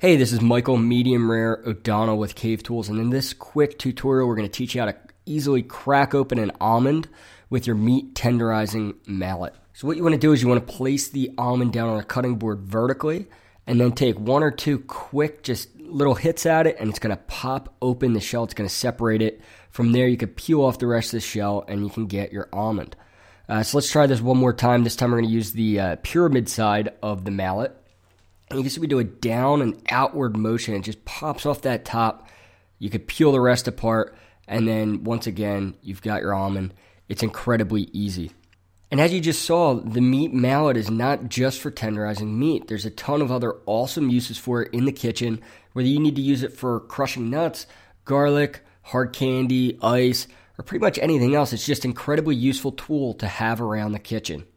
Hey, this is Michael Medium Rare O'Donnell with Cave Tools, and in this quick tutorial, we're going to teach you how to easily crack open an almond with your meat tenderizing mallet. So what you want to do is you want to place the almond down on a cutting board vertically, and then take one or two quick, just little hits at it, and it's going to pop open the shell. It's going to separate it. From there, you can peel off the rest of the shell, and you can get your almond. Uh, so let's try this one more time. This time we're going to use the uh, pyramid side of the mallet. And you see we do a down and outward motion. It just pops off that top. You could peel the rest apart, and then once again, you've got your almond. It's incredibly easy. And as you just saw, the meat mallet is not just for tenderizing meat. There's a ton of other awesome uses for it in the kitchen, whether you need to use it for crushing nuts, garlic, hard candy, ice, or pretty much anything else. It's just an incredibly useful tool to have around the kitchen.